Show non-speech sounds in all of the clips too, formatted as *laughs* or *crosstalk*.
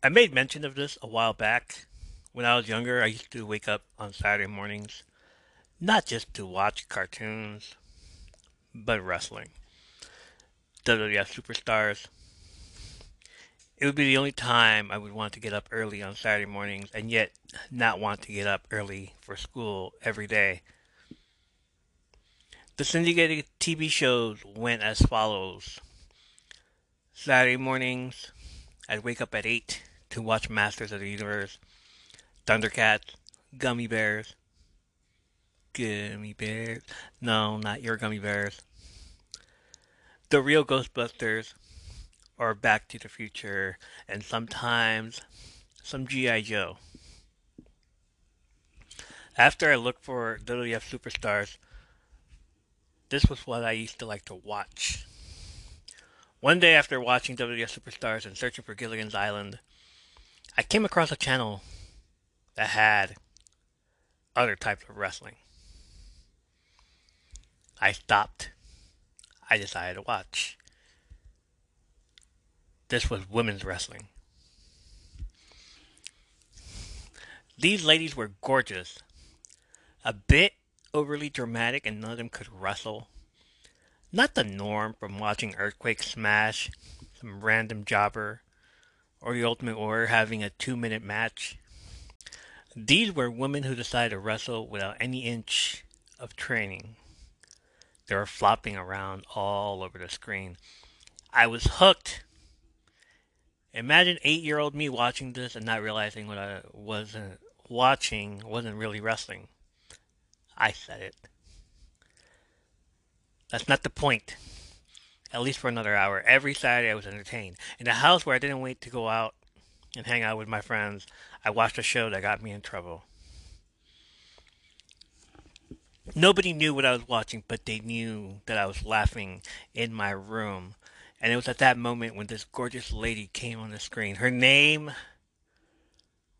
I made mention of this a while back. When I was younger, I used to wake up on Saturday mornings, not just to watch cartoons, but wrestling. WWF Superstars. It would be the only time I would want to get up early on Saturday mornings and yet not want to get up early for school every day. The syndicated TV shows went as follows. Saturday mornings, I'd wake up at 8 to watch Masters of the Universe, Thundercats, Gummy Bears. Gummy Bears. No, not your Gummy Bears. The Real Ghostbusters, or Back to the Future, and sometimes some G.I. Joe. After I looked for WWF Superstars, this was what I used to like to watch. One day after watching WWF Superstars and searching for Gilligan's Island, I came across a channel that had other types of wrestling. I stopped. I decided to watch. This was women's wrestling. These ladies were gorgeous, a bit overly dramatic, and none of them could wrestle. Not the norm from watching Earthquake smash some random jobber or the Ultimate Warrior having a two minute match. These were women who decided to wrestle without any inch of training. They were flopping around all over the screen. I was hooked. Imagine eight year old me watching this and not realizing what I wasn't watching wasn't really wrestling. I said it. That's not the point at least for another hour. Every Saturday I was entertained. In a house where I didn't wait to go out and hang out with my friends, I watched a show that got me in trouble. Nobody knew what I was watching, but they knew that I was laughing in my room. And it was at that moment when this gorgeous lady came on the screen. Her name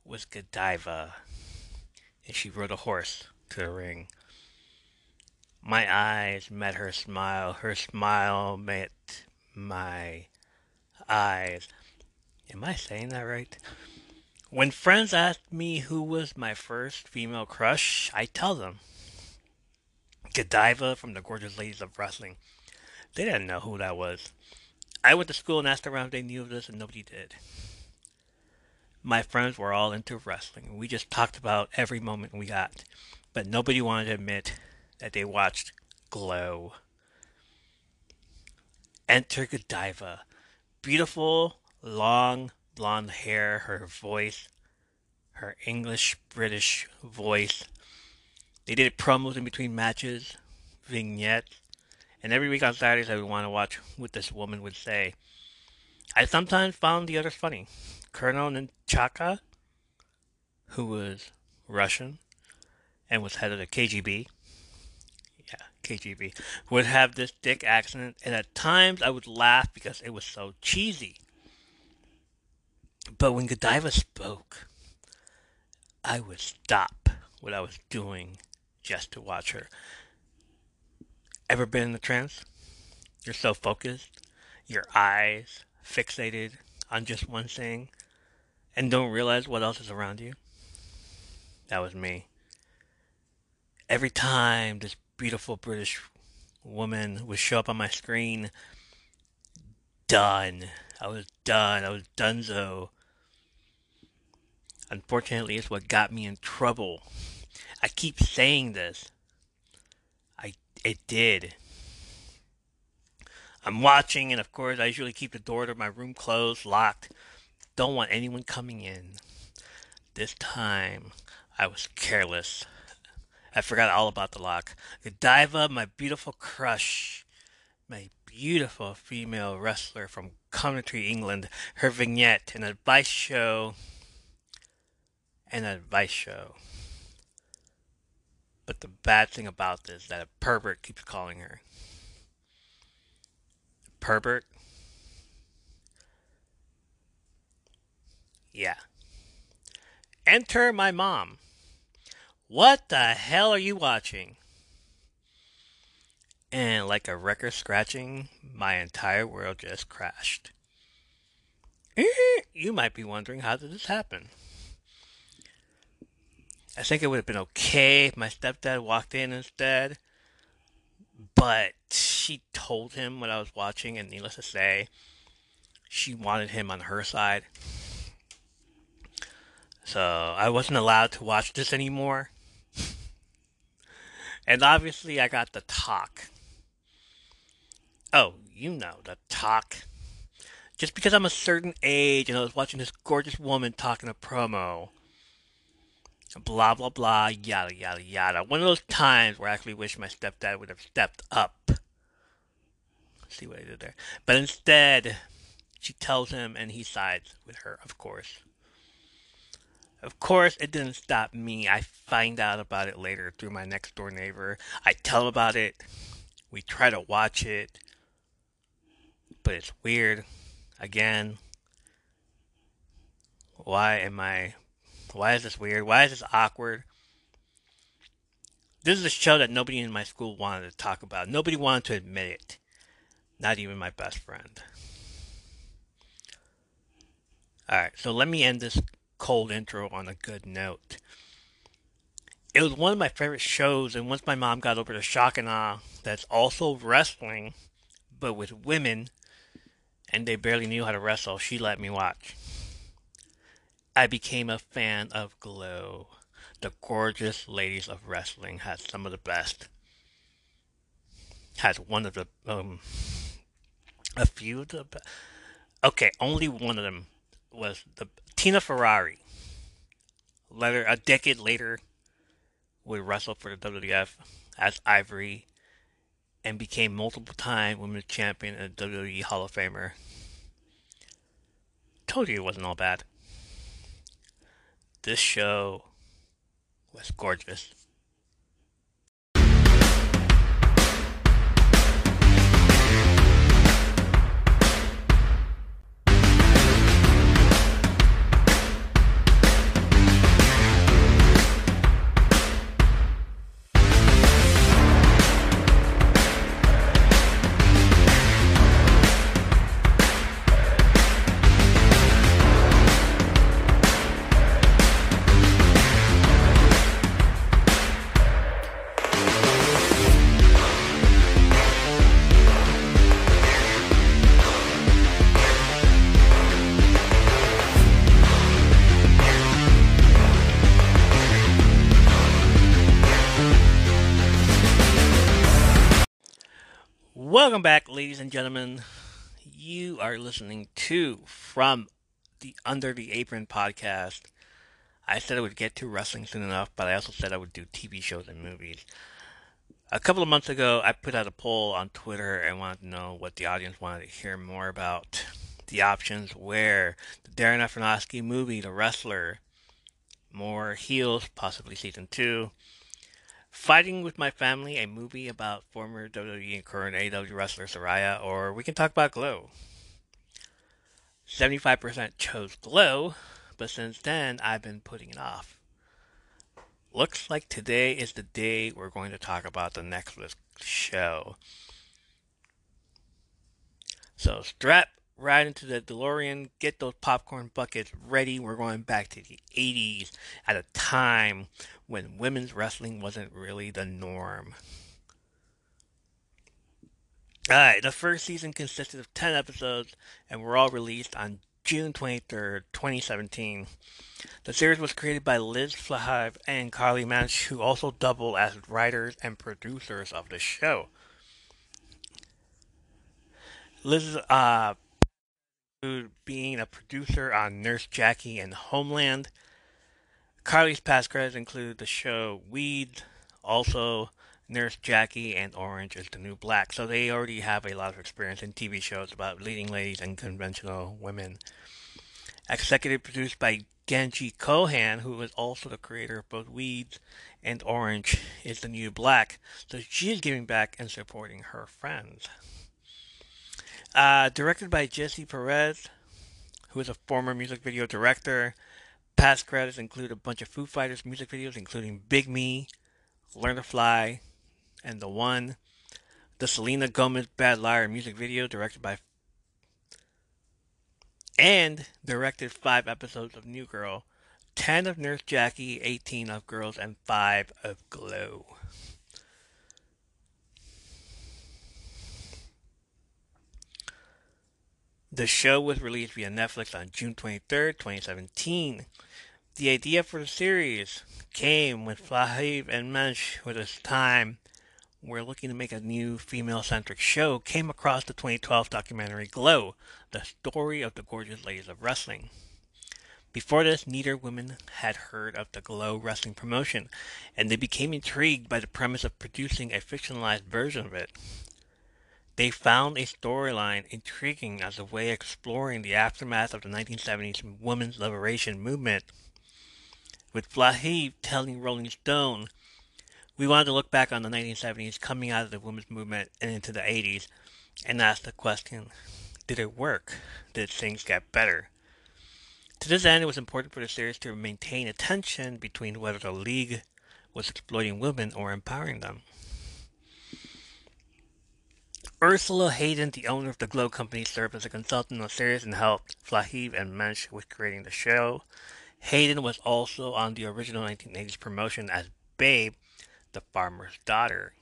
was Godiva, and she rode a horse to the ring. My eyes met her smile. Her smile met my eyes. Am I saying that right? When friends ask me who was my first female crush, I tell them. Godiva from the Gorgeous Ladies of Wrestling. They didn't know who that was. I went to school and asked around if they knew of this, and nobody did. My friends were all into wrestling. We just talked about every moment we got, but nobody wanted to admit that they watched Glow. Enter Godiva. Beautiful, long, blonde hair, her voice, her English British voice. They did promos in between matches, vignettes, and every week on Saturdays I would want to watch what this woman would say. I sometimes found the others funny. Colonel Ninotchka, who was Russian and was head of the KGB, KGB, would have this dick accent, and at times I would laugh because it was so cheesy. But when Godiva spoke, I would stop what I was doing just to watch her. Ever been in a trance? You're so focused, your eyes fixated on just one thing, and don't realize what else is around you? That was me. Every time this beautiful British woman would show up on my screen. Done. I was done. I was donezo. Unfortunately, it's what got me in trouble. I keep saying this. I it did. I'm watching, and of course, I usually keep the door to my room closed, locked. Don't want anyone coming in. This time, I was careless. I forgot all about the lock. Godiva, my beautiful crush, my beautiful female wrestler from Coventry, England. Her vignette, an advice show, an advice show. But the bad thing about this is that a pervert keeps calling her. Pervert? Yeah. Enter my mom. What the hell are you watching? And like a record scratching, my entire world just crashed. *laughs* you might be wondering how did this happen? I think it would have been okay if my stepdad walked in instead, but she told him what I was watching, and needless to say, she wanted him on her side. So I wasn't allowed to watch this anymore. And obviously, I got the talk. Oh, you know, the talk. Just because I'm a certain age and I was watching this gorgeous woman talking a promo blah blah blah, yada yada yada. One of those times where I actually wish my stepdad would have stepped up. See what I did there. But instead, she tells him and he sides with her, of course. Of course, it didn't stop me. I find out about it later through my next door neighbor. I tell about it. We try to watch it. But it's weird. Again. Why am I why is this weird? Why is this awkward? This is a show that nobody in my school wanted to talk about. Nobody wanted to admit it. Not even my best friend. Alright, so let me end this cold intro on a good note. It was one of my favorite shows, and once my mom got over the shock and awe that's also wrestling, but with women, and they barely knew how to wrestle, she let me watch. I became a fan of Glow. The gorgeous ladies of wrestling had some of the best. Had one of the um, a few of the. Okay, only one of them was the Tina Ferrari. Later, a decade later, would wrestle for the WWF as Ivory, and became multiple time women's champion and WWE Hall of Famer. Told you it wasn't all bad. This show was gorgeous. Welcome back, ladies and gentlemen. You are listening to from the Under the Apron podcast. I said I would get to wrestling soon enough, but I also said I would do TV shows and movies. A couple of months ago, I put out a poll on Twitter and wanted to know what the audience wanted to hear more about. The options were the Darren Aronofsky movie, The Wrestler, more heels, possibly season two, Fighting with My Family, a movie about former WWE and current AEW wrestler Saraya, or we can talk about Glow. 75% chose Glow, but since then I've been putting it off. Looks like today is the day we're going to talk about the next show. So strap right into the DeLorean, get those popcorn buckets ready. We're going back to the 80s at a time when women's wrestling wasn't really the norm. Alright, the first season consisted of 10 episodes and were all released on June 23rd, 2017. The series was created by Liz Flahive and Carly Mensch, who also double as writers and producers of the show. Liz uh, being a producer on Nurse Jackie and Homeland. Carly's past credits include the show Weeds, also Nurse Jackie and Orange is the New Black. So they already have a lot of experience in TV shows about leading ladies and conventional women. Executive produced by Jenji Kohan, who is also the creator of both Weeds and Orange is the New Black. So she is giving back and supporting her friends. Uh, directed by Jesse Peretz, who is a former music video director. Past credits include a bunch of Foo Fighters music videos, including Big Me, Learn to Fly, and The One. The Selena Gomez Bad Liar music video, directed by and directed five episodes of New Girl, 10 of Nurse Jackie, 18 of Girls, and 5 of Glow. The show was released via Netflix on June 23, 2017. The idea for the series came when Flahive and Mensch, with his time, were looking to make a new female-centric show, came across the 2012 documentary Glow, the story of the gorgeous ladies of wrestling. Before this, neither women had heard of the Glow wrestling promotion, and they became intrigued by the premise of producing a fictionalized version of it. They found a storyline intriguing as a way of exploring the aftermath of the 1970s women's liberation movement. With Flahive telling Rolling Stone, we wanted to look back on the 1970s coming out of the women's movement and into the 80s and ask the question, did it work? Did things get better? To this end, it was important for the series to maintain a tension between whether the league was exploiting women or empowering them. Ursula Hayden, the owner of the Glow Company, served as a consultant on the series and helped Flahive and Mensch with creating the show. Hayden was also on the original 1980s promotion as Babe, the farmer's daughter.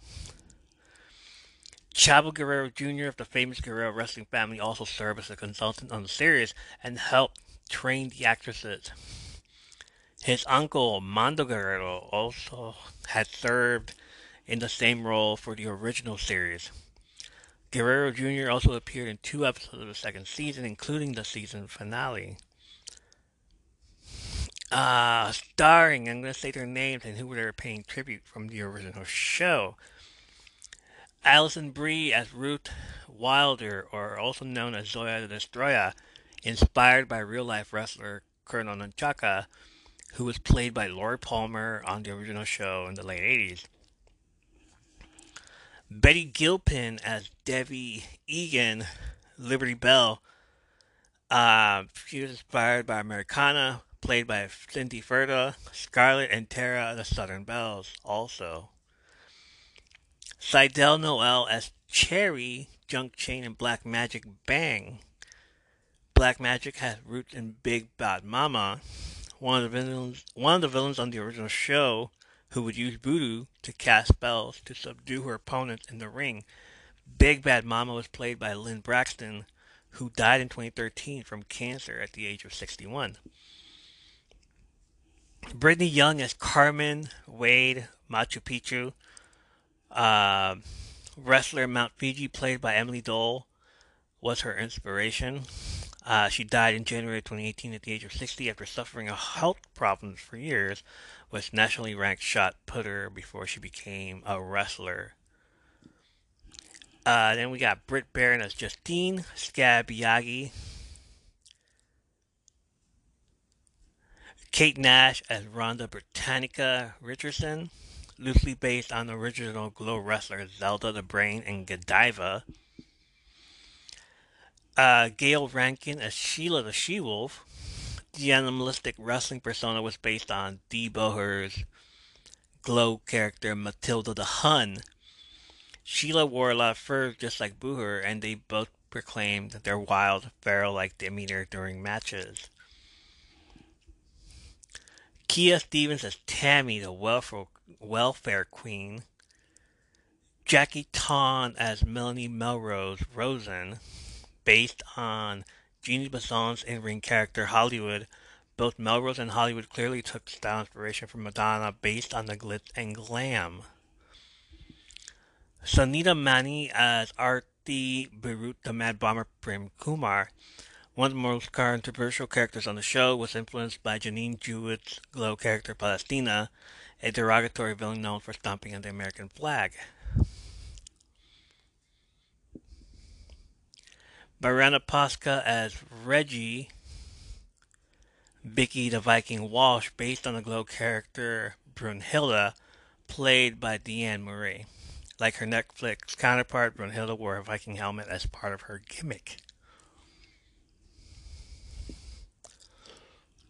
Chavo Guerrero Jr. of the famous Guerrero wrestling family also served as a consultant on the series and helped train the actresses. His uncle, Mando Guerrero, also had served in the same role for the original series. Guerrero Jr. also appeared in two episodes of the second season, including the season finale. Uh, starring, I'm going to say their names and who they were paying tribute from the original show. Alison Brie as Ruth Wilder, or also known as Zoya the Destroyer, inspired by real life wrestler Colonel Ninotchka, who was played by Lori Palmer on the original show in the late 80s. Betty Gilpin as Debbie Egan, Liberty Bell. Uh, she was inspired by Americana, played by Cindy Ferda, Scarlett, and Tara the Southern Bells, also. Sydel Noel as Cherry, Junk Chain, and Black Magic Bang. Black Magic has roots in Big Bad Mama, one of the villains, one of the villains on the original show, who would use voodoo to cast spells to subdue her opponents in the ring. Big Bad Mama was played by Lynn Braxton, who died in 2013 from cancer at the age of 61. Britney Young as Carmen Wade Machu Picchu. Uh, wrestler Mount Fiji, played by Emily Dole, was her inspiration. Uh, she died in January 2018 at the age of 60 after suffering health problems for years with nationally ranked shot putter before she became a wrestler. Uh, then we got Britt Baron as Justine, Scab Yagi, Kate Nash as Rhonda Britannica Richardson, loosely based on the original Glow wrestler Zelda the Brain and Godiva. Uh, Gayle Rankin as Sheila the She Wolf, the animalistic wrestling persona was based on Dee Booher's glow character Matilda the Hun. Sheila wore a lot of fur just like Booher, and they both proclaimed their wild, pharaoh-like demeanor during matches. Kia Stevens as Tammy, the welfare, welfare queen. Jackie Tohn as Melanie Melrose Rosen, based on Jeannie Basone's in-ring character Hollywood, both Melrose and Hollywood clearly took style inspiration from Madonna based on the glitz and glam. Sunita Mani as Arti Beirut the Mad Bomber Prem Kumar. One of the most controversial characters on the show was influenced by Janine Jewett's Glow character Palestina, a derogatory villain known for stomping on the American flag. B'Elanna Pasca as Reggie, Vicky the Viking Walsh, based on the Glow character Brunhilde, played by Deanne Marie. Like her Netflix counterpart, Brunhilde wore a Viking helmet as part of her gimmick.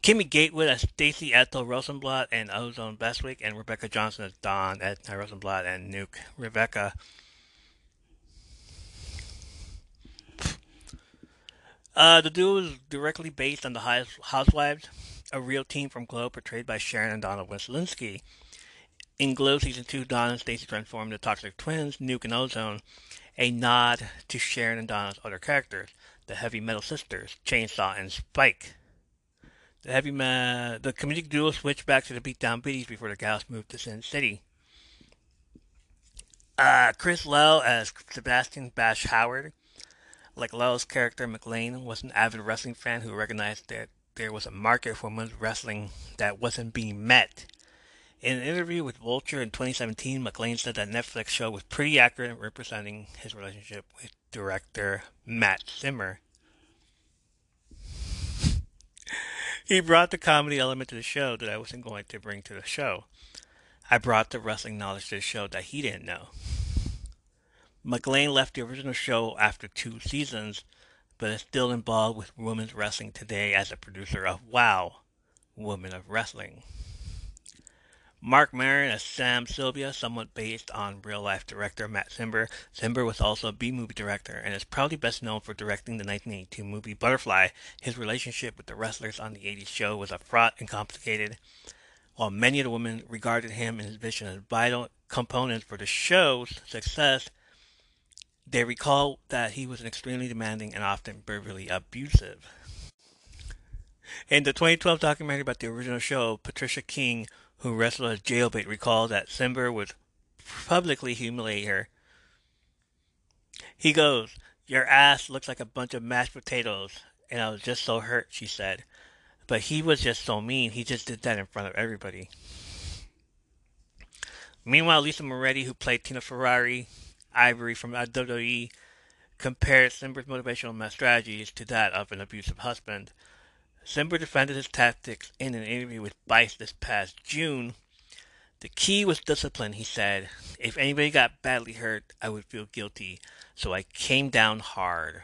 Kimmy Gatewood as Stacy Ethel Rosenblatt and Ozone Beswick, and Rebecca Johnson as Dawn Edna Rosenblatt and Nuke Rebecca Uh, the duo is directly based on the Housewives, a real team from Glow portrayed by Sharon and Donna Wenslowski. In Glow Season 2, Donna and Stacy transform the Toxic Twins, Nuke and Ozone, a nod to Sharon and Donna's other characters, the Heavy Metal Sisters, Chainsaw and Spike. The heavy ma- the comedic duo switched back to the beatdown biddies before the gals moved to Sin City. Uh, Chris Lowell as Sebastian Bash Howard. Like Lowell's character, McLean was an avid wrestling fan who recognized that there was a market for women's wrestling that wasn't being met. In an interview with Vulture in 2017, McLean said that Netflix show was pretty accurate in representing his relationship with director Matt Cimber. *laughs* he brought the comedy element to the show that I wasn't going to bring to the show. I brought the wrestling knowledge to the show that he didn't know. McLean left the original show after two seasons, but is still involved with women's wrestling today as a producer of WOW, Women of Wrestling. Marc Maron as Sam Sylvia, somewhat based on real-life director Matt Cimber. Cimber was also a B-movie director and is probably best known for directing the 1982 movie Butterfly. His relationship with the wrestlers on the 80s show was a fraught and complicated. While many of the women regarded him and his vision as vital components for the show's success, they recall that he was an extremely demanding and often verbally abusive. In the 2012 documentary about the original show, Patricia King, who wrestled as Jailbait, recalled that Cimber would publicly humiliate her. He goes, Your ass looks like a bunch of mashed potatoes, and I was just so hurt, she said. But he was just so mean, he just did that in front of everybody. Meanwhile, Lisa Moretti, who played Tina Ferrari, Ivory from WWE compared Cimber's motivational strategies to that of an abusive husband. Cimber defended his tactics in an interview with Vice this past June. The key was discipline, he said. If anybody got badly hurt, I would feel guilty, so I came down hard.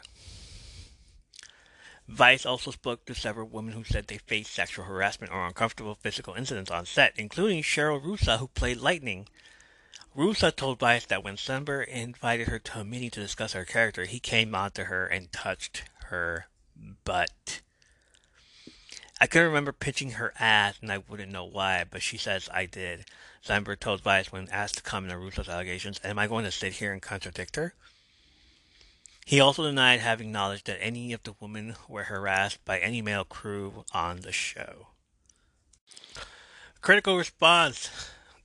Vice also spoke to several women who said they faced sexual harassment or uncomfortable physical incidents on set, including Cheryl Russa, who played Lightning. Russa told Vice that when Cimber invited her to a meeting to discuss her character, he came onto her and touched her butt. I couldn't remember pinching her ass, and I wouldn't know why, but she says I did. Cimber told Vice when asked to comment on Russa's allegations, Am I going to sit here and contradict her? He also denied having knowledge that any of the women were harassed by any male crew on the show. Critical response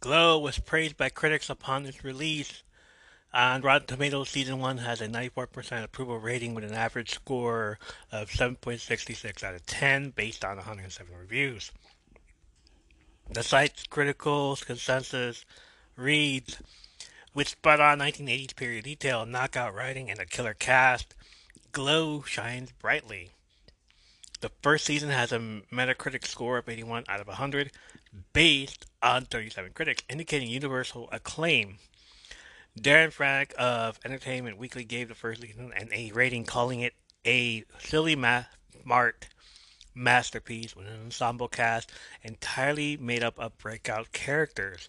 Glow was praised by critics upon its release. Uh, on Rotten Tomatoes, season one has a 94% approval rating with an average score of 7.66 out of 10 based on 107 reviews. The site's critical consensus reads With spot on 1980s period detail, knockout writing, and a killer cast, Glow shines brightly. The first season has a Metacritic score of 81 out of 100, based on 37 critics, indicating universal acclaim. Darren Franich of Entertainment Weekly gave the first season an A rating, calling it a silly, ma- smart masterpiece with an ensemble cast entirely made up of breakout characters.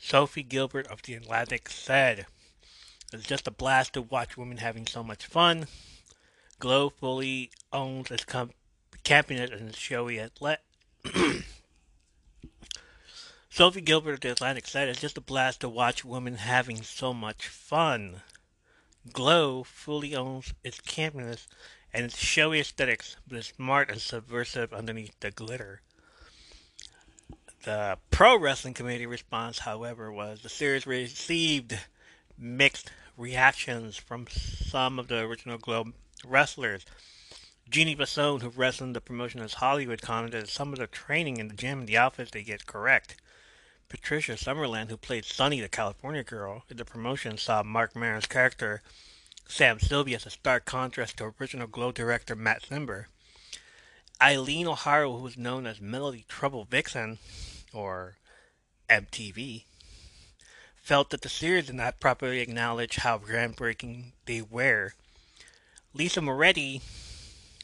Sophie Gilbert of The Atlantic said, It's just a blast to watch women having so much fun. Glow fully owns its com- campiness and showy athlete. *clears throat* Sophie Gilbert of The Atlantic said, It's just a blast to watch women having so much fun. Glow fully owns its campiness and its showy aesthetics, but is smart and subversive underneath the glitter. The pro wrestling community response, however, was the series received mixed reactions from some of the original Glow wrestlers. Jeannie Basone, who wrestled the promotion as Hollywood, commented that some of the training in the gym and the outfits they get correct. Patricia Summerland, who played Sunny, the California girl, in the promotion, saw Marc Maron's character, Sam Sylvia, as a stark contrast to original Glow director Matt Cimber. Eileen O'Hara, who was known as Melody Trouble Vixen, or MTV, felt that the series did not properly acknowledge how groundbreaking they were. Lisa Moretti,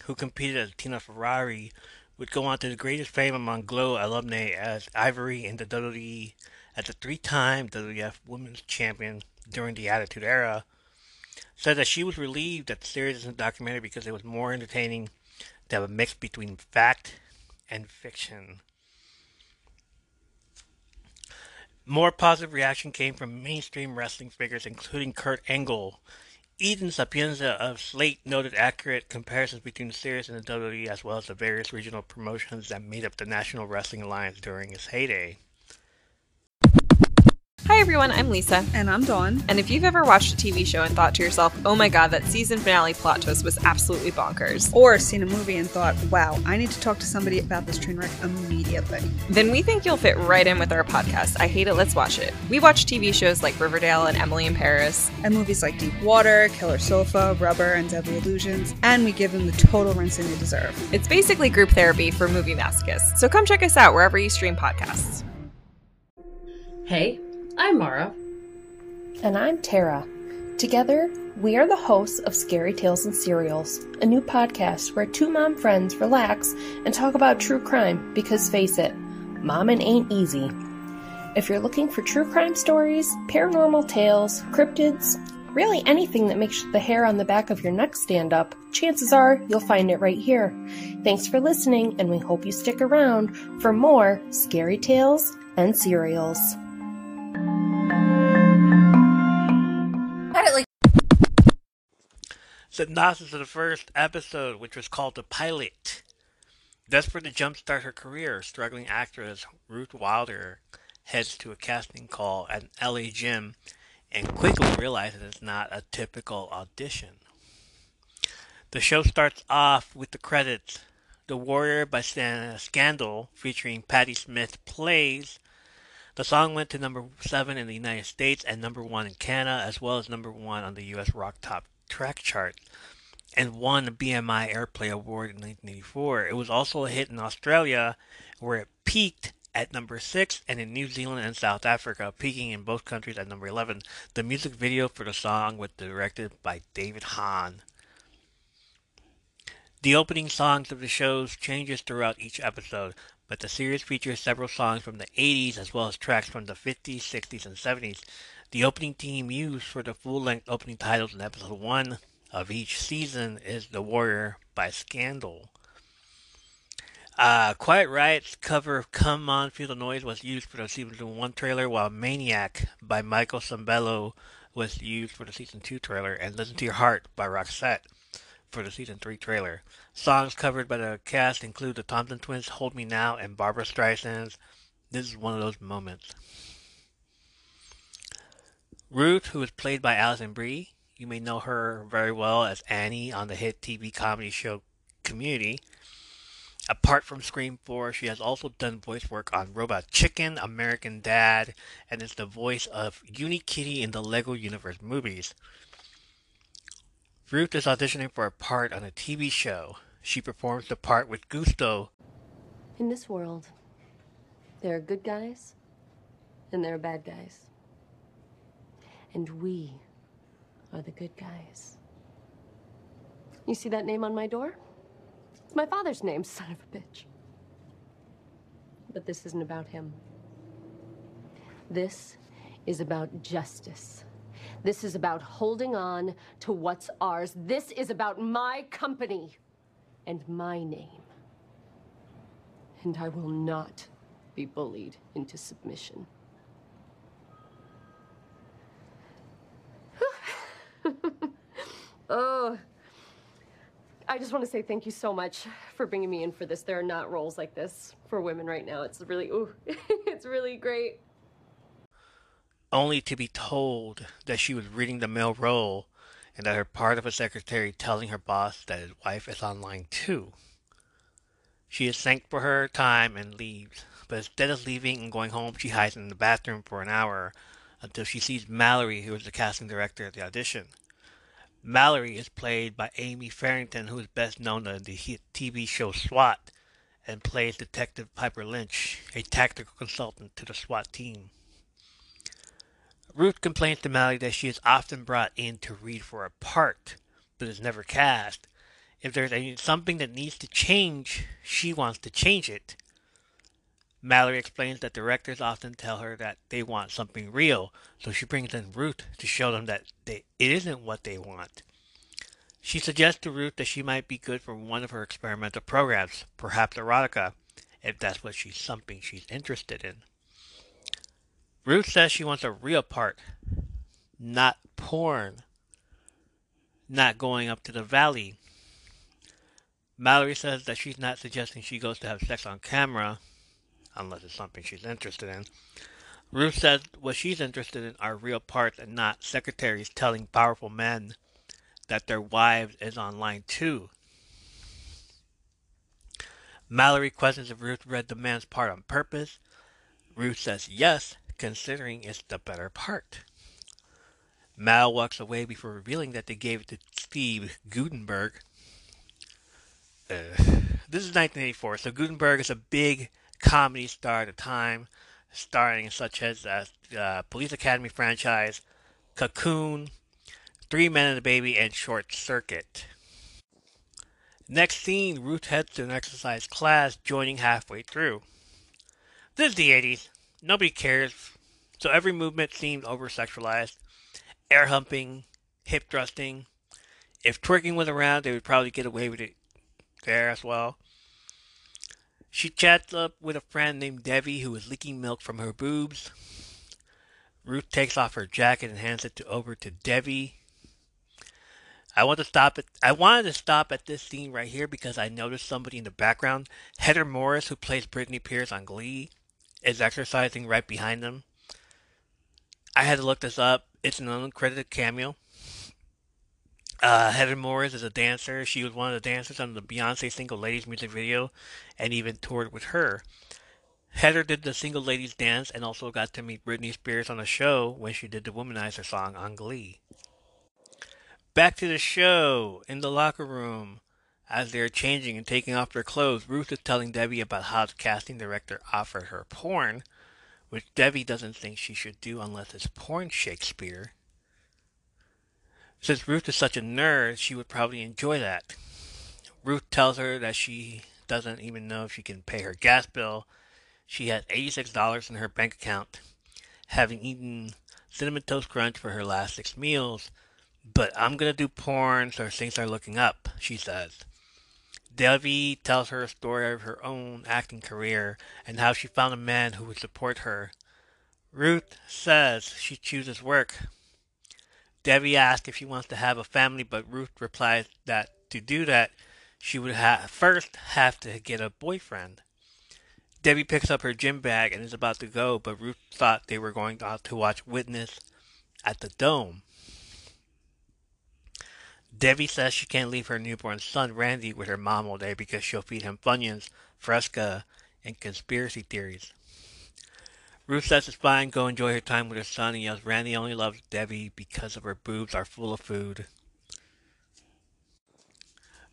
who competed as Tina Ferrari, would go on to the greatest fame among Glow alumni as Ivory in the WWE as a three-time WWF Women's Champion during the Attitude Era. said that she was relieved that the series isn't documentary because it was more entertaining to have a mix between fact and fiction. More positive reaction came from mainstream wrestling figures, including Kurt Angle. Eden Sapienza of Slate noted accurate comparisons between the series and the WWE, as well as the various regional promotions that made up the National Wrestling Alliance during its heyday. Hi everyone, I'm Lisa. And I'm Dawn. And if you've ever watched a TV show and thought to yourself, oh my god, that season finale plot twist was absolutely bonkers. Or seen a movie and thought, wow, I need to talk to somebody about this train wreck immediately. Then we think you'll fit right in with our podcast, I Hate It, Let's Watch It. We watch TV shows like Riverdale and Emily in Paris. And movies like Deep Water, Killer Sofa, Rubber, and Deadly Illusions. And we give them the total rinsing they deserve. It's basically group therapy for movie masochists. So come check us out wherever you stream podcasts. Hey, I'm Mara. And I'm Tara. Together, we are the hosts of Scary Tales and Serials, a new podcast where two mom friends relax and talk about true crime because face it, momming ain't easy. If you're looking for true crime stories, paranormal tales, cryptids, really anything that makes the hair on the back of your neck stand up, chances are you'll find it right here. Thanks for listening, and we hope you stick around for more Scary Tales and Serials. Synopsis of the first episode, which was called The Pilot. Desperate to jumpstart her career, struggling actress Ruth Wilder heads to a casting call at an LA gym and quickly realizes it's not a typical audition. The show starts off with the credits. The Warrior by Scandal, featuring Patti Smith, plays. The song went to number seven in the United States and number one in Canada, as well as number one on the U.S. Rock Top track chart and won the BMI Airplay Award in 1984. It was also a hit in Australia, where it peaked at number 6, and in New Zealand and South Africa, peaking in both countries at number 11. The music video for the song was directed by David Hahn. The opening songs of the shows changes throughout each episode, but the series features several songs from the 80s as well as tracks from the 50s, 60s, and 70s. The opening theme used for the full-length opening titles in episode 1 of each season is The Warrior by Scandal. Uh, Quiet Riot's cover of Come On Feel the Noise was used for the season 1 trailer, while Maniac by Michael Sembello was used for the season 2 trailer, and Listen to Your Heart by Roxette for the season 3 trailer. Songs covered by the cast include the Thompson Twins' Hold Me Now and Barbra Streisand's This is One of Those Moments. Ruth, who is played by Alison Brie, you may know her very well as Annie on the hit TV comedy show Community. Apart from Scream 4, she has also done voice work on Robot Chicken, American Dad, and is the voice of Unikitty in the LEGO Universe movies. Ruth is auditioning for a part on a TV show. She performs the part with gusto. In this world, there are good guys and there are bad guys. And we are the good guys. You see that name on my door? It's my father's name, *laughs* son of a bitch. But this isn't about him. This is about justice. This is about holding on to what's ours. This is about my company and my name. And I will not be bullied into submission. Oh, I just want to say thank you so much for bringing me in for this. There are not roles like this for women right now. It's really, ooh, *laughs* it's really great. Only to be told that she was reading the mail roll and that her part of a secretary telling her boss that his wife is online too. She is thanked for her time and leaves, but instead of leaving and going home, she hides in the bathroom for an hour until she sees Mallory, who is the casting director at the audition. Mallory is played by Amy Farrington, who is best known on the TV show SWAT, and plays Detective Piper Lynch, a tactical consultant to the SWAT team. Ruth complains to Mallory that she is often brought in to read for a part, but is never cast. If there's something that needs to change, she wants to change it. Mallory explains that directors often tell her that they want something real, so she brings in Ruth to show them that they, it isn't what they want. She suggests to Ruth that she might be good for one of her experimental programs, perhaps erotica, if that's what she's something she's interested in. Ruth says she wants a real part, not porn, not going up to the valley. Mallory says that she's not suggesting she goes to have sex on camera, unless it's something she's interested in. Ruth says what she's interested in are real parts and not secretaries telling powerful men that their wives is online too. Mallory questions if Ruth read the man's part on purpose. Ruth says yes, considering it's the better part. Mal walks away before revealing that they gave it to Steve Guttenberg. Uh, this is 1984, so Guttenberg is a big comedy star at the time, starring such as uh, uh, Police Academy franchise, Cocoon, Three Men and a Baby, and Short Circuit. Next scene, Ruth heads to an exercise class, joining halfway through. This is the 80s. Nobody cares, so every movement seemed over sexualized air humping, hip thrusting. If twerking was around, they would probably get away with it there as well. She chats up with a friend named Debbie who is leaking milk from her boobs. Ruth takes off her jacket and hands it to, over to Debbie. I want to stop it. I wanted to stop at this scene right here because I noticed somebody in the background. Heather Morris, who plays Brittany Pierce on Glee, is exercising right behind them. I had to look this up. It's an uncredited cameo. Uh, Heather Morris is a dancer. She was one of the dancers on the Beyonce Single Ladies music video and even toured with her. Heather did the Single Ladies dance and also got to meet Britney Spears on a show when she did the Womanizer song on Glee. Back to the show. In the locker room, as they're changing and taking off their clothes, Ruth is telling Debbie about how the casting director offered her porn which Debbie doesn't think she should do unless it's porn Shakespeare. Since Ruth is such a nerd, she would probably enjoy that. Ruth tells her that she doesn't even know if she can pay her gas bill. She has $86 in her bank account, having eaten Cinnamon Toast Crunch for her last six meals. But I'm gonna do porn, so things are looking up, she says. Debbie tells her a story of her own acting career and how she found a man who would support her. Ruth says she chooses work. Debbie asks if she wants to have a family, but Ruth replies that to do that, she would ha- first have to get a boyfriend. Debbie picks up her gym bag and is about to go, but Ruth thought they were going out to watch Witness at the Dome. Debbie says she can't leave her newborn son Randy with her mom all day because she'll feed him Funyuns, Fresca, and conspiracy theories. Ruth says it's fine, go enjoy her time with her son, and yells Randy only loves Debbie because of her boobs are full of food.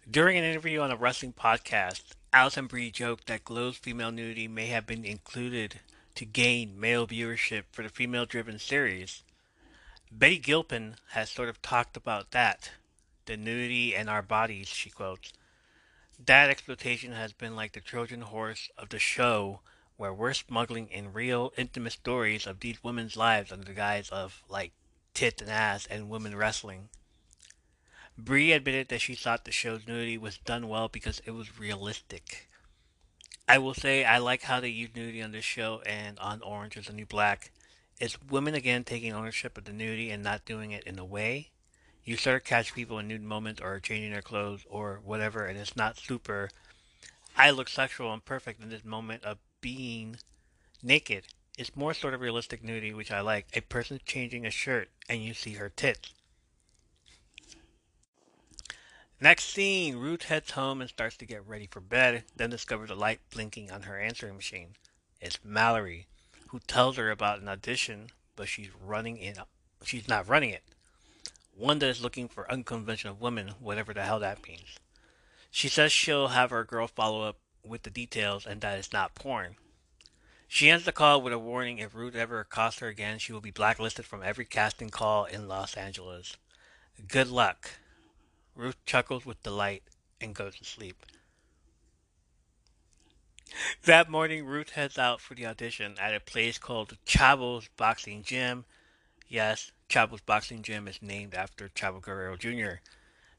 During an interview on a wrestling podcast, Alison Brie joked that Glow's female nudity may have been included to gain male viewership for the female driven series. Betty Gilpin has sort of talked about that the nudity and our bodies, she quotes. That exploitation has been like the Trojan horse of the show, where we're smuggling in real, intimate stories of these women's lives under the guise of, like, tit and ass and women wrestling. Brie admitted that she thought the show's nudity was done well because it was realistic. I will say I like how they use nudity on this show and on Orange is the New Black. It's women again taking ownership of the nudity and not doing it in a way you start to catch people in nude moments or changing their clothes or whatever, and it's not super. I look sexual and perfect in this moment of being naked. It's more sort of realistic nudity, which I like. A person changing a shirt and you see her tits. Next scene, Ruth heads home and starts to get ready for bed, then discovers a light blinking on her answering machine. It's Mallory, who tells her about an audition, but she's running in. She's not running it one that is looking for unconventional women, whatever the hell that means. She says she'll have her girl follow up with the details and that it's not porn. She ends the call with a warning if Ruth ever accosts her again, she will be blacklisted from every casting call in Los Angeles. Good luck. Ruth chuckles with delight and goes to sleep. That morning, Ruth heads out for the audition at a place called Chavo's Boxing Gym. Yes, Chavo's Boxing Gym is named after Chavo Guerrero Jr.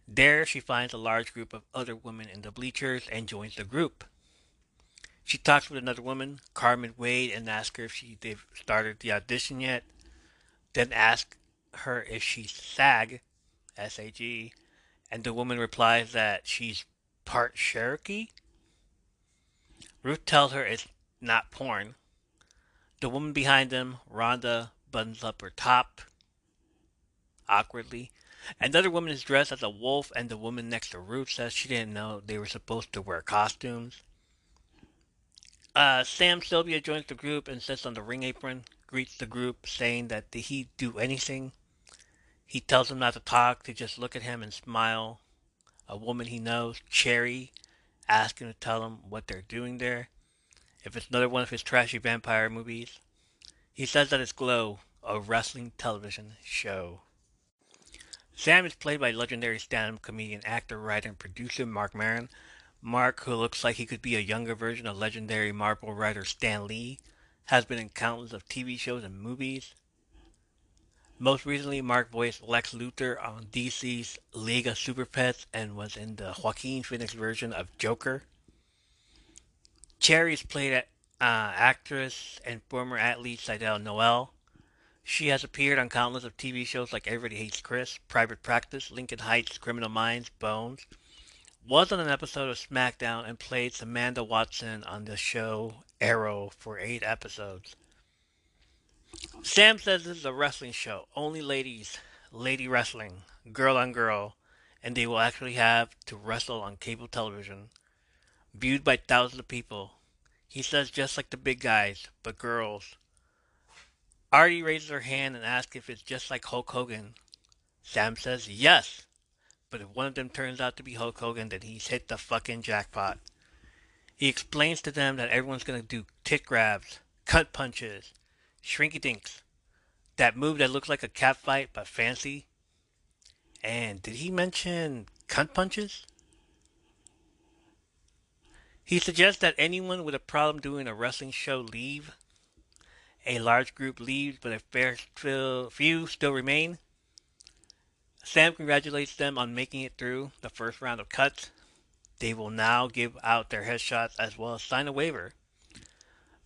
There, she finds a large group of other women in the bleachers and joins the group. She talks with another woman, Carmen Wade, and asks her if she they've started the audition yet. Then asks her if she's SAG, S-A-G, and the woman replies that she's part Cherokee. Ruth tells her it's not porn. The woman behind them, Rhonda, buttons up her top awkwardly. Another woman is dressed as a wolf, and the woman next to Ruth says she didn't know they were supposed to wear costumes. Uh, Sam Sylvia joins the group and sits on the ring apron, greets the group, saying that did he do anything? He tells them not to talk, to just look at him and smile. A woman he knows, Cherry, asks him to tell him what they're doing there. If it's another one of his trashy vampire movies. He says that it's Glow, a wrestling television show. Sam is played by legendary stand-up comedian, actor, writer, and producer Marc Maron. Marc, who looks like he could be a younger version of legendary Marvel writer Stan Lee, has been in countless of TV shows and movies. Most recently, Marc voiced Lex Luthor on DC's League of Super Pets and was in the Joaquin Phoenix version of Joker. Cherry is played at uh, actress and former athlete Sydelle Noel. She has appeared on countless of TV shows like Everybody Hates Chris, Private Practice, Lincoln Heights, Criminal Minds, Bones. Was on an episode of SmackDown and played Samantha Watson on the show Arrow for eight episodes. Sam says this is a wrestling show. Only ladies, lady wrestling, girl on girl, and they will actually have to wrestle on cable television, viewed by thousands of people. He says just like the big guys, but girls. Arthie raises her hand and asks if it's just like Hulk Hogan. Sam says yes, but if one of them turns out to be Hulk Hogan, then he's hit the fucking jackpot. He explains to them that everyone's gonna do tit grabs, cut punches, shrinky dinks, that move that looks like a cat fight but fancy. And did he mention cunt punches? He suggests that anyone with a problem doing a wrestling show leave. A large group leaves, but a fair few still remain. Sam congratulates them on making it through the first round of cuts. They will now give out their headshots as well as sign a waiver.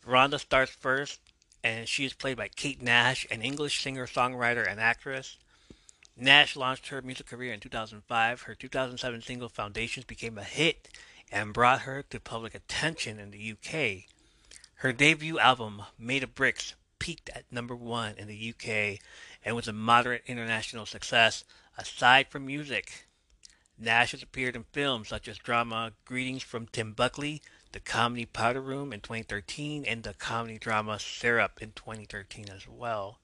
Rhonda starts first, and she is played by Kate Nash, an English singer, songwriter, and actress. Nash launched her music career in 2005. Her 2007 single Foundations became a hit and brought her to public attention in the UK. Her debut album, Made of Bricks, peaked at number one in the UK and was a moderate international success. Aside from music, Nash has appeared in films such as drama Greetings from Tim Buckley, the comedy Powder Room in 2013, and the comedy drama Syrup in 2013 as well.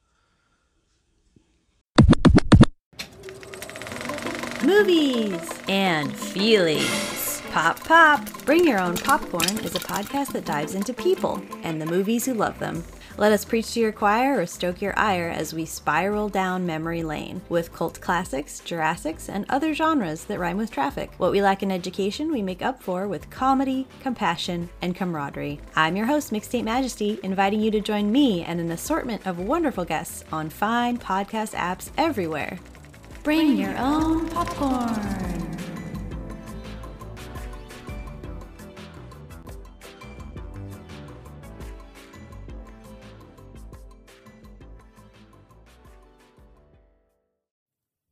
Movies and feelings. Pop, pop. Bring Your Own Popcorn is a podcast that dives into people and the movies who love them. Let us preach to your choir or stoke your ire as we spiral down memory lane with cult classics, Jurassics, and other genres that rhyme with traffic. What we lack in education, we make up for with comedy, compassion, and camaraderie. I'm your host, Mixtape Majesty, inviting you to join me and an assortment of wonderful guests on fine podcast apps everywhere. Bring your own popcorn.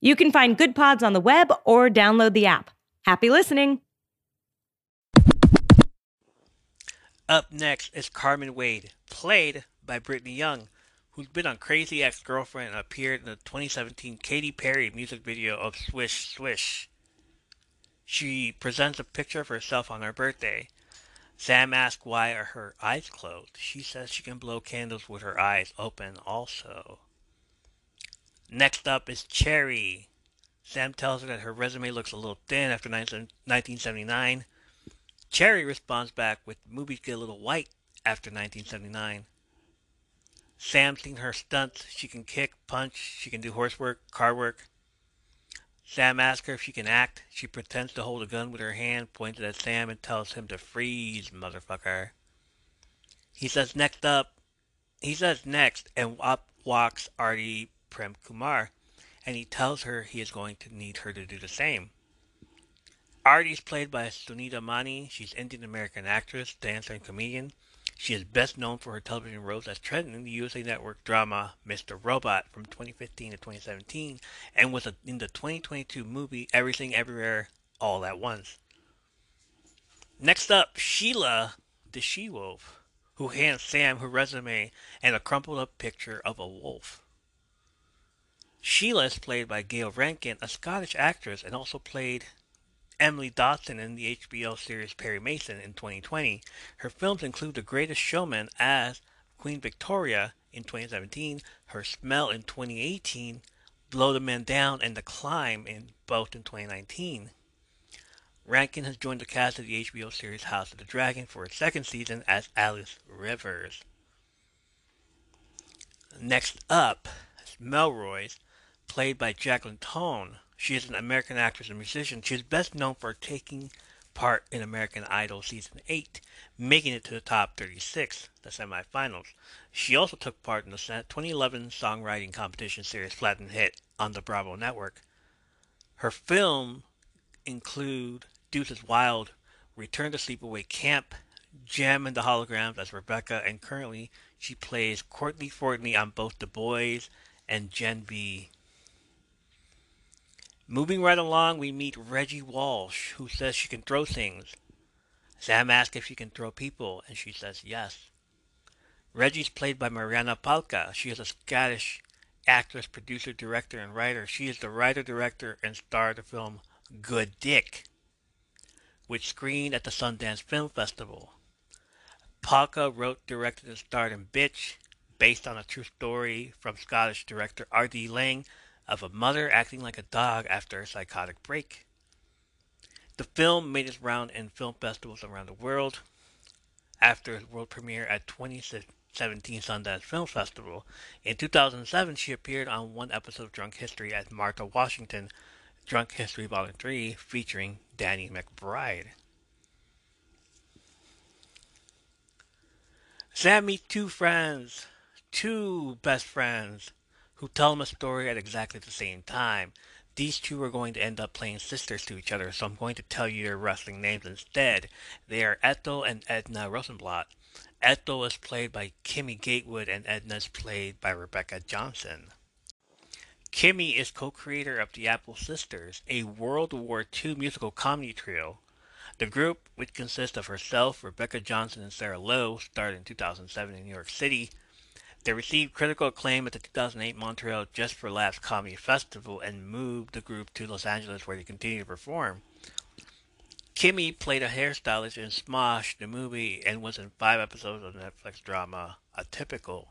You can find Goodpods on the web or download the app. Happy listening. Up next is Carmen Wade, played by Britney Young, who's been on Crazy Ex-Girlfriend and appeared in the 2017 Katy Perry music video of Swish Swish. She presents a picture of herself on her birthday. Sam asks why are her eyes closed. She says she can blow candles with her eyes open also. Next up is Cherry. Sam tells her that her resume looks a little thin after 1979. Cherry responds back with movies get a little white after 1979. Sam's seen her stunts. She can kick, punch, she can do horsework, car work. Sam asks her if she can act. She pretends to hold a gun with her hand, pointed at Sam, and tells him to freeze, motherfucker. He says next up, he says next, and up walks Arthie Prem Kumar, and he tells her he is going to need her to do the same. Arthie is played by Sunita Mani. She's an Indian American actress, dancer, and comedian. She is best known for her television roles as Trenton in the USA Network drama Mr. Robot from 2015 to 2017 and was in the 2022 movie Everything Everywhere All at Once. Next up, Sheila, the she-wolf, who hands Sam her resume and a crumpled up picture of a wolf. Sheila is played by Gayle Rankin, a Scottish actress, and also played Emily Dodson in the HBO series Perry Mason in 2020. Her films include The Greatest Showman as Queen Victoria in 2017, Her Smell in 2018, Blow the Man Down, and The Climb in both in 2019. Rankin has joined the cast of the HBO series House of the Dragon for its second season as Alys Rivers. Next up is Melrose, played by Jacqueline Tohn. She is an American actress and musician. She is best known for taking part in American Idol Season 8, making it to the top 36, the semifinals. She also took part in the 2011 songwriting competition series Platinum Hit on the Bravo Network. Her film include Deuces Wild, Return to Sleepaway Camp, Jem and the Holograms as Rebecca, and currently she plays Courtney Fortney on both The Boys and Gen V Moving right along, we meet Reggie Walsh, who says she can throw things. Sam asks if she can throw people, and she says yes. Reggie's played by Marianna Palka. She is a Scottish actress, producer, director, and writer. She is the writer, director, and star of the film Good Dick, which screened at the Sundance Film Festival. Palka wrote, directed, and starred in Bitch, based on a true story from Scottish director R.D. Laing, of a mother acting like a dog after a psychotic break. The film made its round in film festivals around the world. After its world premiere at 2017 Sundance Film Festival, in 2007 she appeared on one episode of Drunk History as Martha Washington, Drunk History Volume 3, featuring Danny McBride. Sam meets two friends, two best friends, who tell him a story at exactly the same time. These two are going to end up playing sisters to each other, so I'm going to tell you their wrestling names instead. They are Ethel and Edna Rosenblatt. Ethel is played by Kimmy Gatewood, and Edna is played by Rebekka Johnson. Kimmy is co-creator of the Apple Sisters, a World War II musical comedy trio. The group, which consists of herself, Rebekka Johnson, and Sarah Lowe, started in 2007 in New York City. They received critical acclaim at the 2008 Montreal Just for Laughs Comedy Festival and moved the group to Los Angeles where they continue to perform. Kimmy played a hairstylist in Smosh, the movie, and was in five episodes of the Netflix drama Atypical.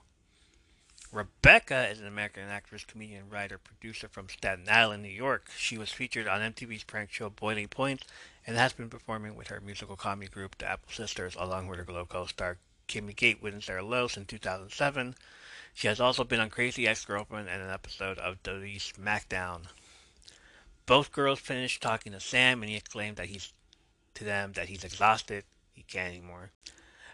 Rebekka is an American actress, comedian, writer, producer from Staten Island, New York. She was featured on MTV's prank show Boiling Point and has been performing with her musical comedy group, the Apple Sisters, along with her Glow co-star Kimmy Gatewood and Sarah Lowe in 2007. She has also been on Crazy Ex-Girlfriend and an episode of WWE SmackDown. Both girls finished talking to Sam, and he exclaimed that he's to them that he's exhausted. He can't anymore.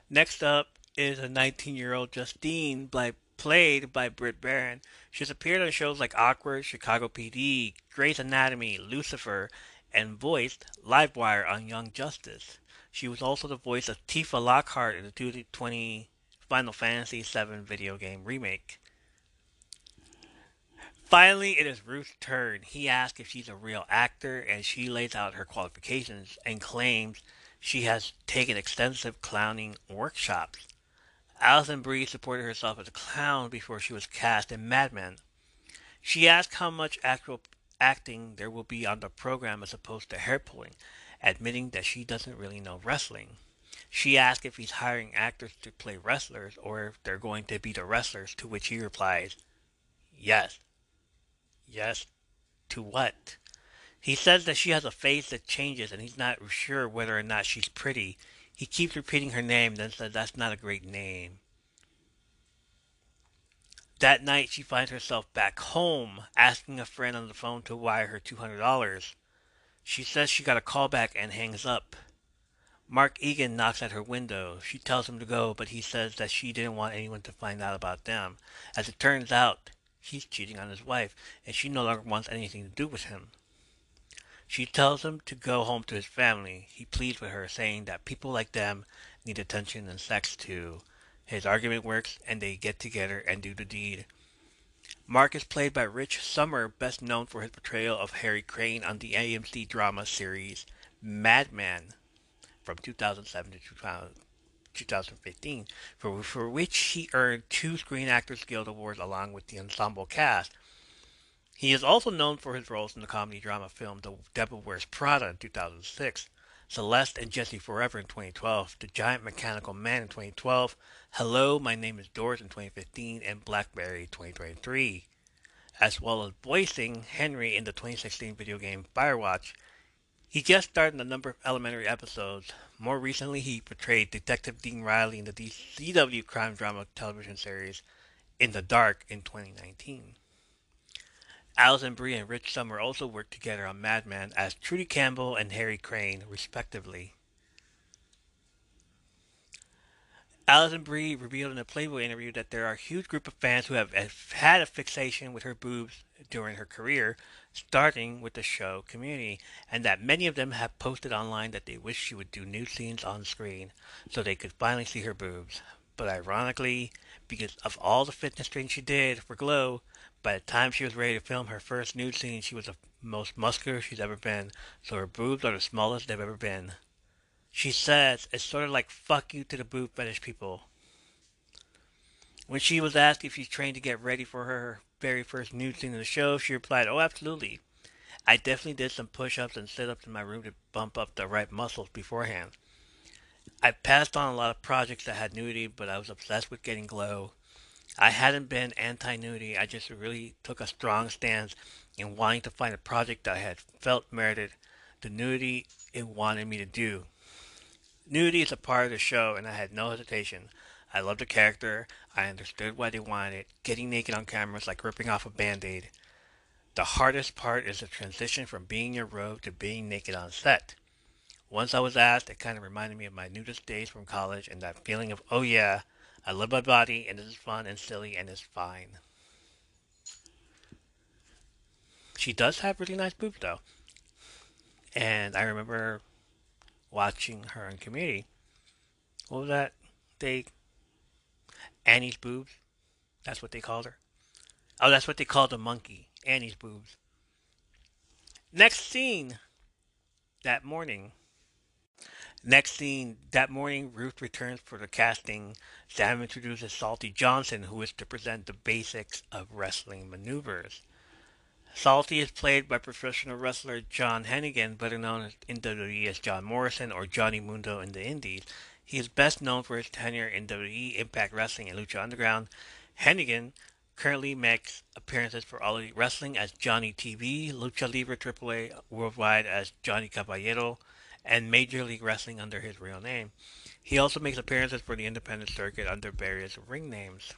Next up is a 19-year-old Justine, played by Britt Baron. She's appeared on shows like Awkward, Chicago PD, Grey's Anatomy, Lucifer, and voiced Livewire on Young Justice. She was also the voice of Tifa Lockhart in the 2020 Final Fantasy VII video game remake. Finally, it is Ruth's turn. He asks if she's a real actor, and she lays out her qualifications and claims she has taken extensive clowning workshops. Alison Brie supported herself as a clown before she was cast in Mad Men. She asks how much actual acting there will be on the program as opposed to hair pulling, admitting that she doesn't really know wrestling. She asked if he's hiring actors to play wrestlers or if they're going to be the wrestlers, to which he replies, Yes. Yes. To what? He says that she has a face that changes and he's not sure whether or not she's pretty. He keeps repeating her name, then says that's not a great name. That night, she finds herself back home asking a friend on the phone to wire her $200. She says she got a call back and hangs up. Mark Egan knocks at her window. She tells him to go, but he says that she didn't want anyone to find out about them. As it turns out, he's cheating on his wife, and she no longer wants anything to do with him. She tells him to go home to his family. He pleads with her, saying that people like them need attention and sex too. His argument works, and they get together and do the deed. Mark is played by Rich Sommer, best known for his portrayal of Harry Crane on the AMC drama series Mad Men from 2007 to 2015, for, for which he earned two Screen Actors Guild Awards along with the ensemble cast. He is also known for his roles in the comedy drama film The Devil Wears Prada in 2006, Celeste and Jesse Forever in 2012, The Giant Mechanical Man in 2012, Hello, My Name is Doris in 2015, and Blackberry 2023, as well as voicing Henry in the 2016 video game Firewatch. He just starred in a number of elementary episodes. More recently, he portrayed Detective Dean Riley in the CW crime drama television series In the Dark in 2019. Alison Brie and Rich Sommer also worked together on Mad Men as Trudy Campbell and Harry Crane, respectively. Alison Brie revealed in a Playboy interview that there are a huge group of fans who have had a fixation with her boobs during her career, starting with the show Community, and that many of them have posted online that they wish she would do new scenes on screen so they could finally see her boobs. But ironically, because of all the fitness training she did for Glow, by the time she was ready to film her first nude scene, she was the most muscular she's ever been, so her boobs are the smallest they've ever been. She says it's sort of like fuck you to the boob fetish people. When she was asked if she trained to get ready for her very first nude scene in the show, she replied, Oh, absolutely. I definitely did some push ups and sit ups in my room to bump up the right muscles beforehand. I passed on a lot of projects that had nudity, but I was obsessed with getting glow. I hadn't been anti nudity, I just really took a strong stance in wanting to find a project that I had felt merited the nudity it wanted me to do. Nudity is a part of the show, and I had no hesitation. I loved the character, I understood why they wanted it. Getting naked on camera is like ripping off a band aid. The hardest part is the transition from being your robe to being naked on set. Once I was asked, it kind of reminded me of my nudist days from college and that feeling of, oh yeah, I love my body, and this is fun and silly, and it's fine. She does have really nice boobs, though. And I remember watching her in Community. What was that? They Annie's boobs. That's what they called her. Oh, that's what they called the monkey. Annie's boobs. Next scene. That morning, Next scene, that morning, Ruth returns for the casting. Sam introduces Salty Johnson, who is to present the basics of wrestling maneuvers. Salty is played by professional wrestler John Hennigan, better known in WWE as John Morrison or Johnny Mundo in the Indies. He is best known for his tenure in WWE, Impact Wrestling, and Lucha Underground. Hennigan currently makes appearances for All Elite Wrestling as Johnny TV, Lucha Libre AAA Worldwide as Johnny Caballero, and Major League Wrestling under his real name. He also makes appearances for the independent circuit under various ring names.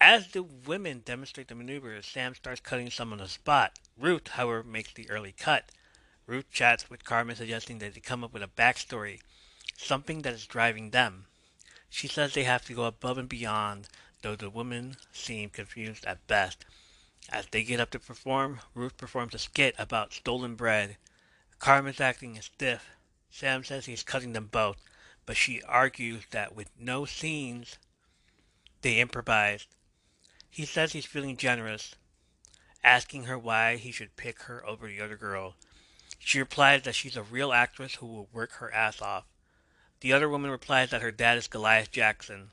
As the women demonstrate the maneuvers, Sam starts cutting some on the spot. Ruth, however, makes the early cut. Ruth chats with Carmen, suggesting that they come up with a backstory, something that is driving them. She says they have to go above and beyond, though the women seem confused at best. As they get up to perform, Ruth performs a skit about stolen bread Carmen's acting is stiff. Sam says he's cutting them both, but she argues that with no scenes, they improvised. He says he's feeling generous, asking her why he should pick her over the other girl. She replies that she's a real actress who will work her ass off. The other woman replies that her dad is Goliath Jackson.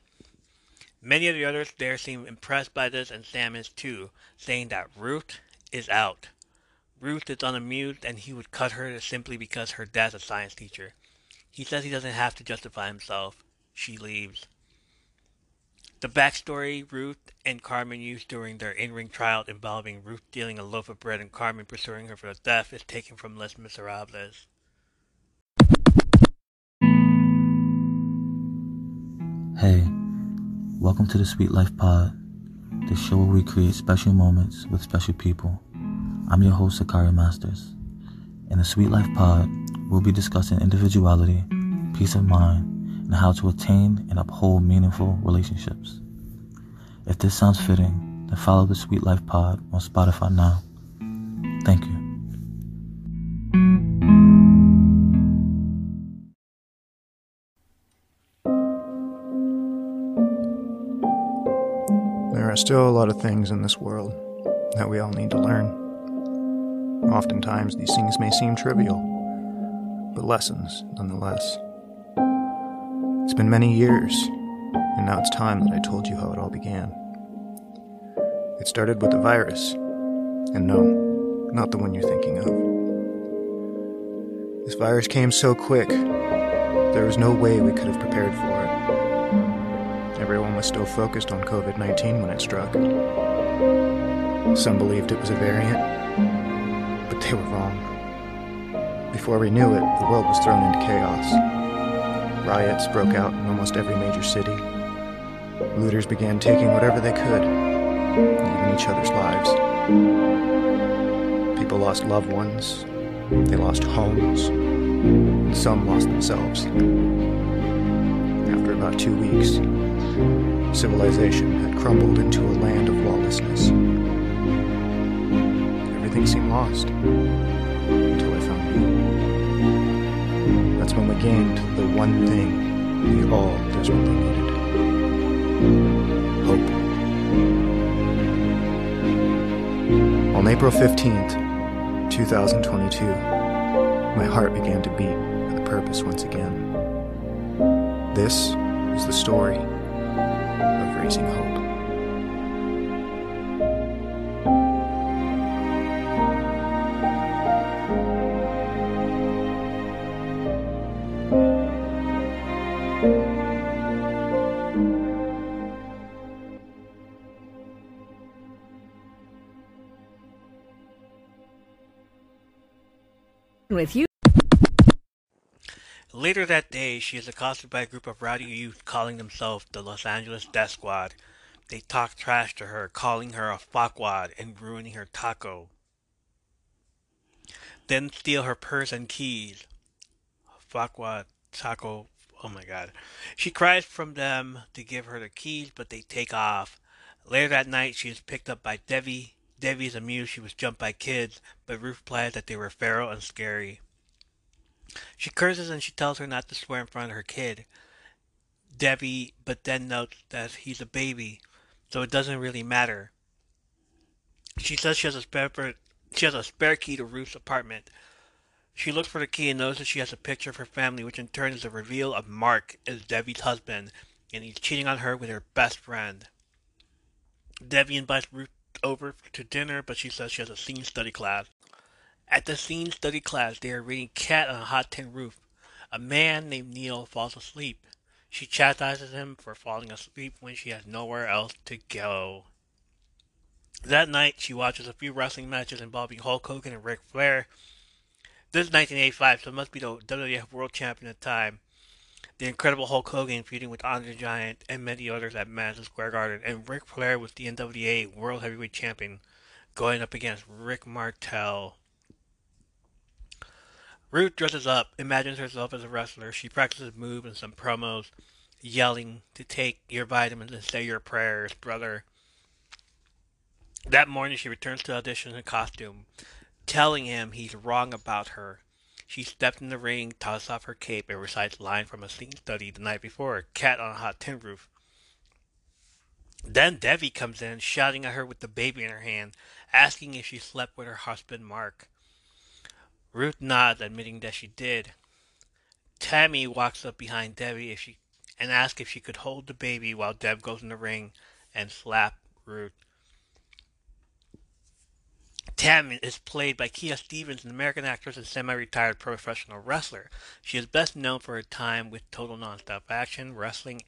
Many of the others there seem impressed by this, and Sam is too, saying that Ruth is out. Ruth is unamused and he would cut her simply because her dad's a science teacher. He says he doesn't have to justify himself. She leaves. The backstory Ruth and Carmen used during their in-ring trial involving Ruth stealing a loaf of bread and Carmen pursuing her for the theft is taken from Les Miserables. Hey, welcome to the Suitelife Pod, the show where we create special moments with special people. I'm your host, Saikari Masters. In the Suitelife Pod, we'll be discussing individuality, peace of mind, and how to attain and uphold meaningful relationships. If this sounds fitting, then follow the Suitelife Pod on Spotify now. Thank you. There are still a lot of things in this world that we all need to learn. Oftentimes, these things may seem trivial, but lessons nonetheless. It's been many years, and now it's time that I told you how it all began. It started with a virus, and no, not the one you're thinking of. This virus came so quick, there was no way we could have prepared for it. Everyone was still focused on COVID 19 when it struck. Some believed it was a variant, but they were wrong. Before we knew it, the world was thrown into chaos. Riots broke out in almost every major city. Looters began taking whatever they could, even each other's lives. People lost loved ones, they lost homes, and some lost themselves. After about two weeks, civilization had crumbled into a land of lawlessness. Everything seemed lost until I found you. When we gained the one thing we all desperately needed hope. On April 15th, 2022, my heart began to beat with a purpose once again. This is the story of raising hope. With you. Later that day, she is accosted by a group of rowdy youth calling themselves the Los Angeles Death Squad. They talk trash to her, calling her a fuckwad and ruining her taco. Then steal her purse and keys. Fuckwad, taco, oh my god. She cries from them to give her the keys, but they take off. Later that night, she is picked up by Debbie. Debbie is amused she was jumped by kids, but Ruth replies that they were feral and scary. She curses and she tells her not to swear in front of her kid. Debbie, but then notes that he's a baby, so it doesn't really matter. She says she has a spare she has a spare key to Ruth's apartment. She looks for the key and notices she has a picture of her family, which in turn is a reveal of Mark as Debbie's husband, and he's cheating on her with her best friend. Debbie invites Ruth over to dinner, but she says she has a scene study class. At the scene study class, they are reading Cat on a Hot Tin Roof. A man named Neil falls asleep. She chastises him for falling asleep when she has nowhere else to go. That night, she watches a few wrestling matches involving Hulk Hogan and Ric Flair. This is 1985, so it must be the WWF World Champion at the time. The Incredible Hulk Hogan feuding with Andre the Giant and many others at Madison Square Garden, and Ric Flair was the NWA World Heavyweight Champion, going up against Rick Martel. Ruth dresses up, imagines herself as a wrestler. She practices moves and some promos, yelling to take your vitamins and say your prayers, brother. That morning, she returns to audition in costume, telling him he's wrong about her. She steps in the ring, tosses off her cape, and recites lines from a scene study the night before, Cat on a Hot Tin Roof. Then Debbie comes in, shouting at her with the baby in her hand, asking if she slept with her husband Mark. Ruth nods, admitting that she did. Tammy walks up behind Debbie if she and asks if she could hold the baby while Deb goes in the ring and slap Ruth. Tam is played by Kia Stevens, an American actress and semi-retired professional wrestler. She is best known for her time with Total Nonstop Action Wrestling,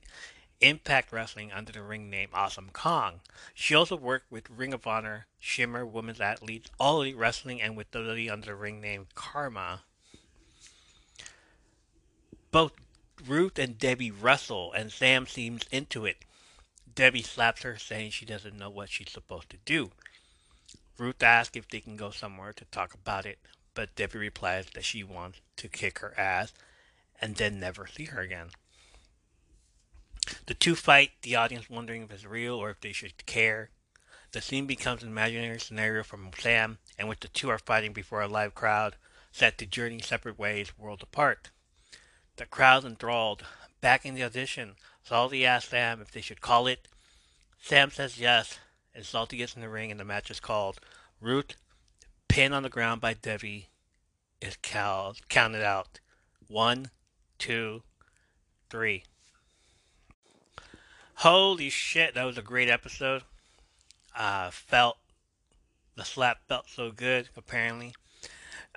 Impact Wrestling under the ring name Awesome Kong. She also worked with Ring of Honor, Shimmer, Women's Athletes, All Elite Wrestling, and with WWE under the ring name Karma. Both Ruth and Debbie wrestle, and Sam seems into it. Debbie slaps her, saying she doesn't know what she's supposed to do. Ruth asks if they can go somewhere to talk about it, but Debbie replies that she wants to kick her ass and then never see her again. The two fight, the audience wondering if it's real or if they should care. The scene becomes an imaginary scenario from Sam, in which the two are fighting before a live crowd, set to journey separate ways, worlds apart. The crowd enthralled. Back in the audition, Salty asks Sam if they should call it. Sam says yes, and Salty gets in the ring and the match is called. Ruth, pinned on the ground by Debbie, is count, counted out. One, two, three. Holy shit, that was a great episode. Uh, felt the slap felt so good, apparently.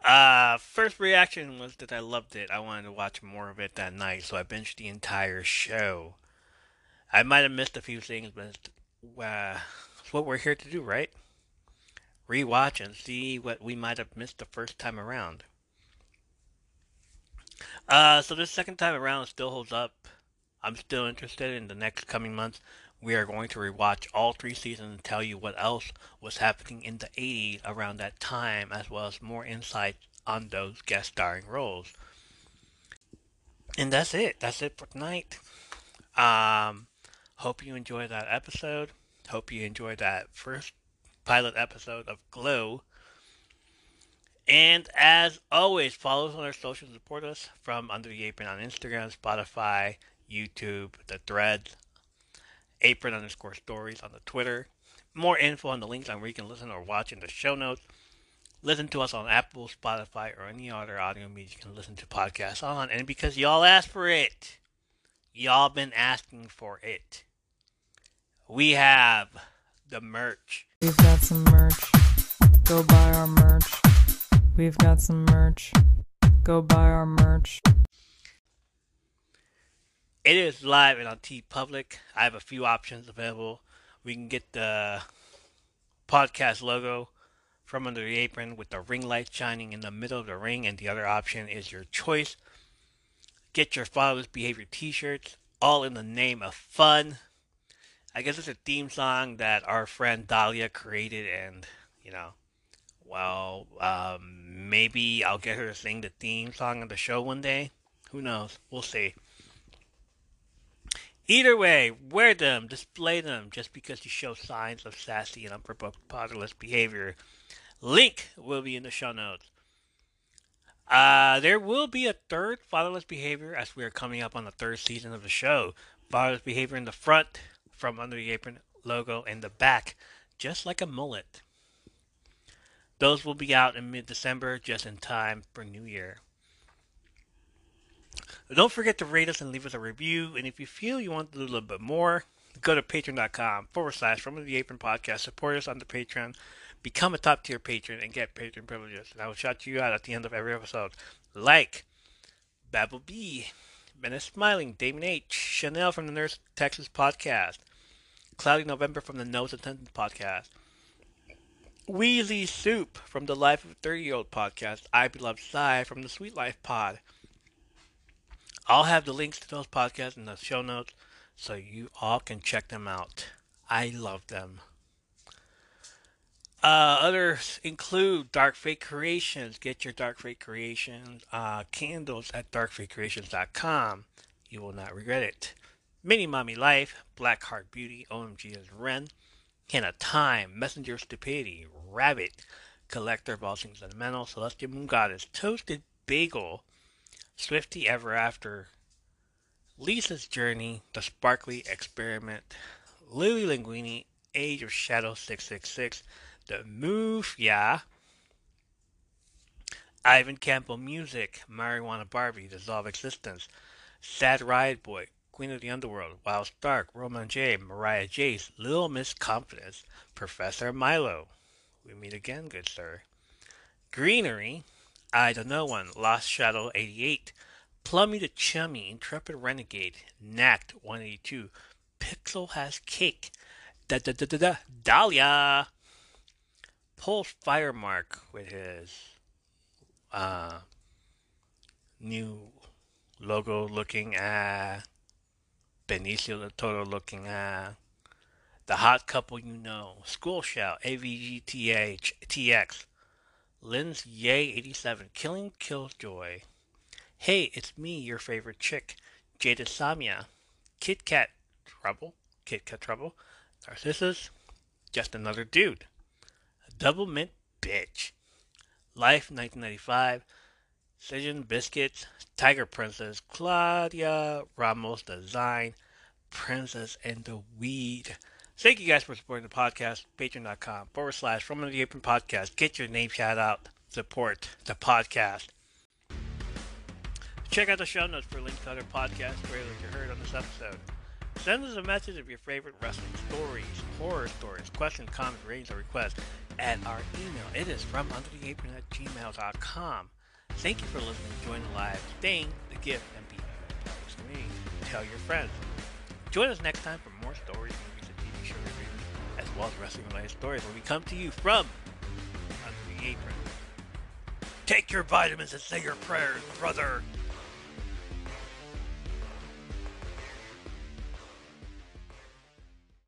Uh, first reaction was that I loved it. I wanted to watch more of it that night, so I binged the entire show. I might have missed a few things, but uh, it's what we're here to do, right? Rewatch and see what we might have missed the first time around. Uh, so this second time around still holds up. I'm still interested in the next coming months. We are going to rewatch all three seasons and tell you what else was happening in the 80s around that time, as well as more insights on those guest starring roles. And that's it. That's it for tonight. Um, hope you enjoyed that episode. Hope you enjoyed that first pilot episode of Glow. And as always, follow us on our socials, support us from Under the Apron on Instagram, Spotify, YouTube, the Threads, apron underscore stories on the Twitter. More info on the links on where you can listen or watch in the show notes. Listen to us on Apple, Spotify, or any other audio media you can listen to podcasts on. And because y'all asked for it, y'all been asking for it. We have the merch. We've got some merch. Go buy our merch. We've got some merch. Go buy our merch. It is live and on Tee-Public. I have a few options available. We can get the podcast logo from under the apron with the ring light shining in the middle of the ring, and the other option is your choice. Get your father's behavior t-shirts, all in the name of fun. I guess it's a theme song that our friend Dahlia created, and you know, well, um, maybe I'll get her to sing the theme song of the show one day. Who knows? We'll see. Either way, wear them, display them, just because you show signs of sassy and unprovoked behavior. Link will be in the show notes. Uh, there will be a third fatherless behavior as we are coming up on the third season of the show. Fatherless behavior in the front, from under the apron logo in the back, just like a mullet. Those will be out in mid December, just in time for New Year. Don't forget to rate us and leave us a review. And if you feel you want to do a little bit more, go to patreon.com forward slash from the apron podcast. Support us on the Patreon. Become a top tier patron and get patron privileges. And I will shout you out at the end of every episode. Like Babel B, Bennett Smiling, Damon H, Chanel from the Nerd In Texas podcast, Cloudy November from the No Is A Sentence podcast, Wheezy Soup from the Life of a 30 Year Old podcast, I Beloved Sigh from the Suitelife pod. I'll have the links to those podcasts in the show notes so you all can check them out. I love them. Uh, others include Dark Fae Creations. Get your Dark Fae Creations uh, candles at darkfaecreations.com. You will not regret it. Mini Mommy Life, Black Heart Beauty, OMG is Ren, Hannah Time, Messenger Stupidity, Rabbit, Collector of All Things Sentimental, Celestial Moon Goddess, Toasted Bagel, Swifty Ever After, Lisa's Journey, The Sparkly Experiment, Lily Linguini, Age of Shadow 666, The Move, yeah. Ivan Campbell Music, Marijuana Barbie, Dissolve Existence, Sad Riot Boy, Queen of the Underworld, Wild Stark, Roman J, Mariah Jace, Little Miss Confidence, Professor Milo, We meet again, good sir. Greenery, I Don't Know One, Lost Shadow 88, Plummy the Chummy, Intrepid Renegade, Knacked 182, Pixel Has Cake, Da Da Da Da Da, Dahlia, Pulse Firemark with his uh, new logo looking at Benicio del Toro looking at the hot couple you know, School Shout, AVGTH, TX, Lynn's Yay 87, Killing Killjoy. Hey, it's me, your favorite chick, Jada Samia, Kit Kat Trouble, Kit Kat Trouble, Narcissus, just another dude, a double mint bitch, Life 1995, Cision Biscuits, Tiger Princess, Claudia Ramos Design, Princess and the Weed. Thank you guys for supporting the podcast. Patreon.com forward slash from the Apron Podcast. Get your name shout out. Support the podcast. Check out the show notes for links to other podcast trailers you heard on this episode. Send us a message of your favorite wrestling stories, horror stories, questions, comments, ratings, or requests at our email. It is from under the apron at gmail.com. Thank you for listening, join the live, staying the gift, and be to me. Tell your friends. Join us next time for more stories, movies, and TV show reviews, as well as wrestling related stories when we come to you from under the apron. Take your vitamins and say your prayers, brother.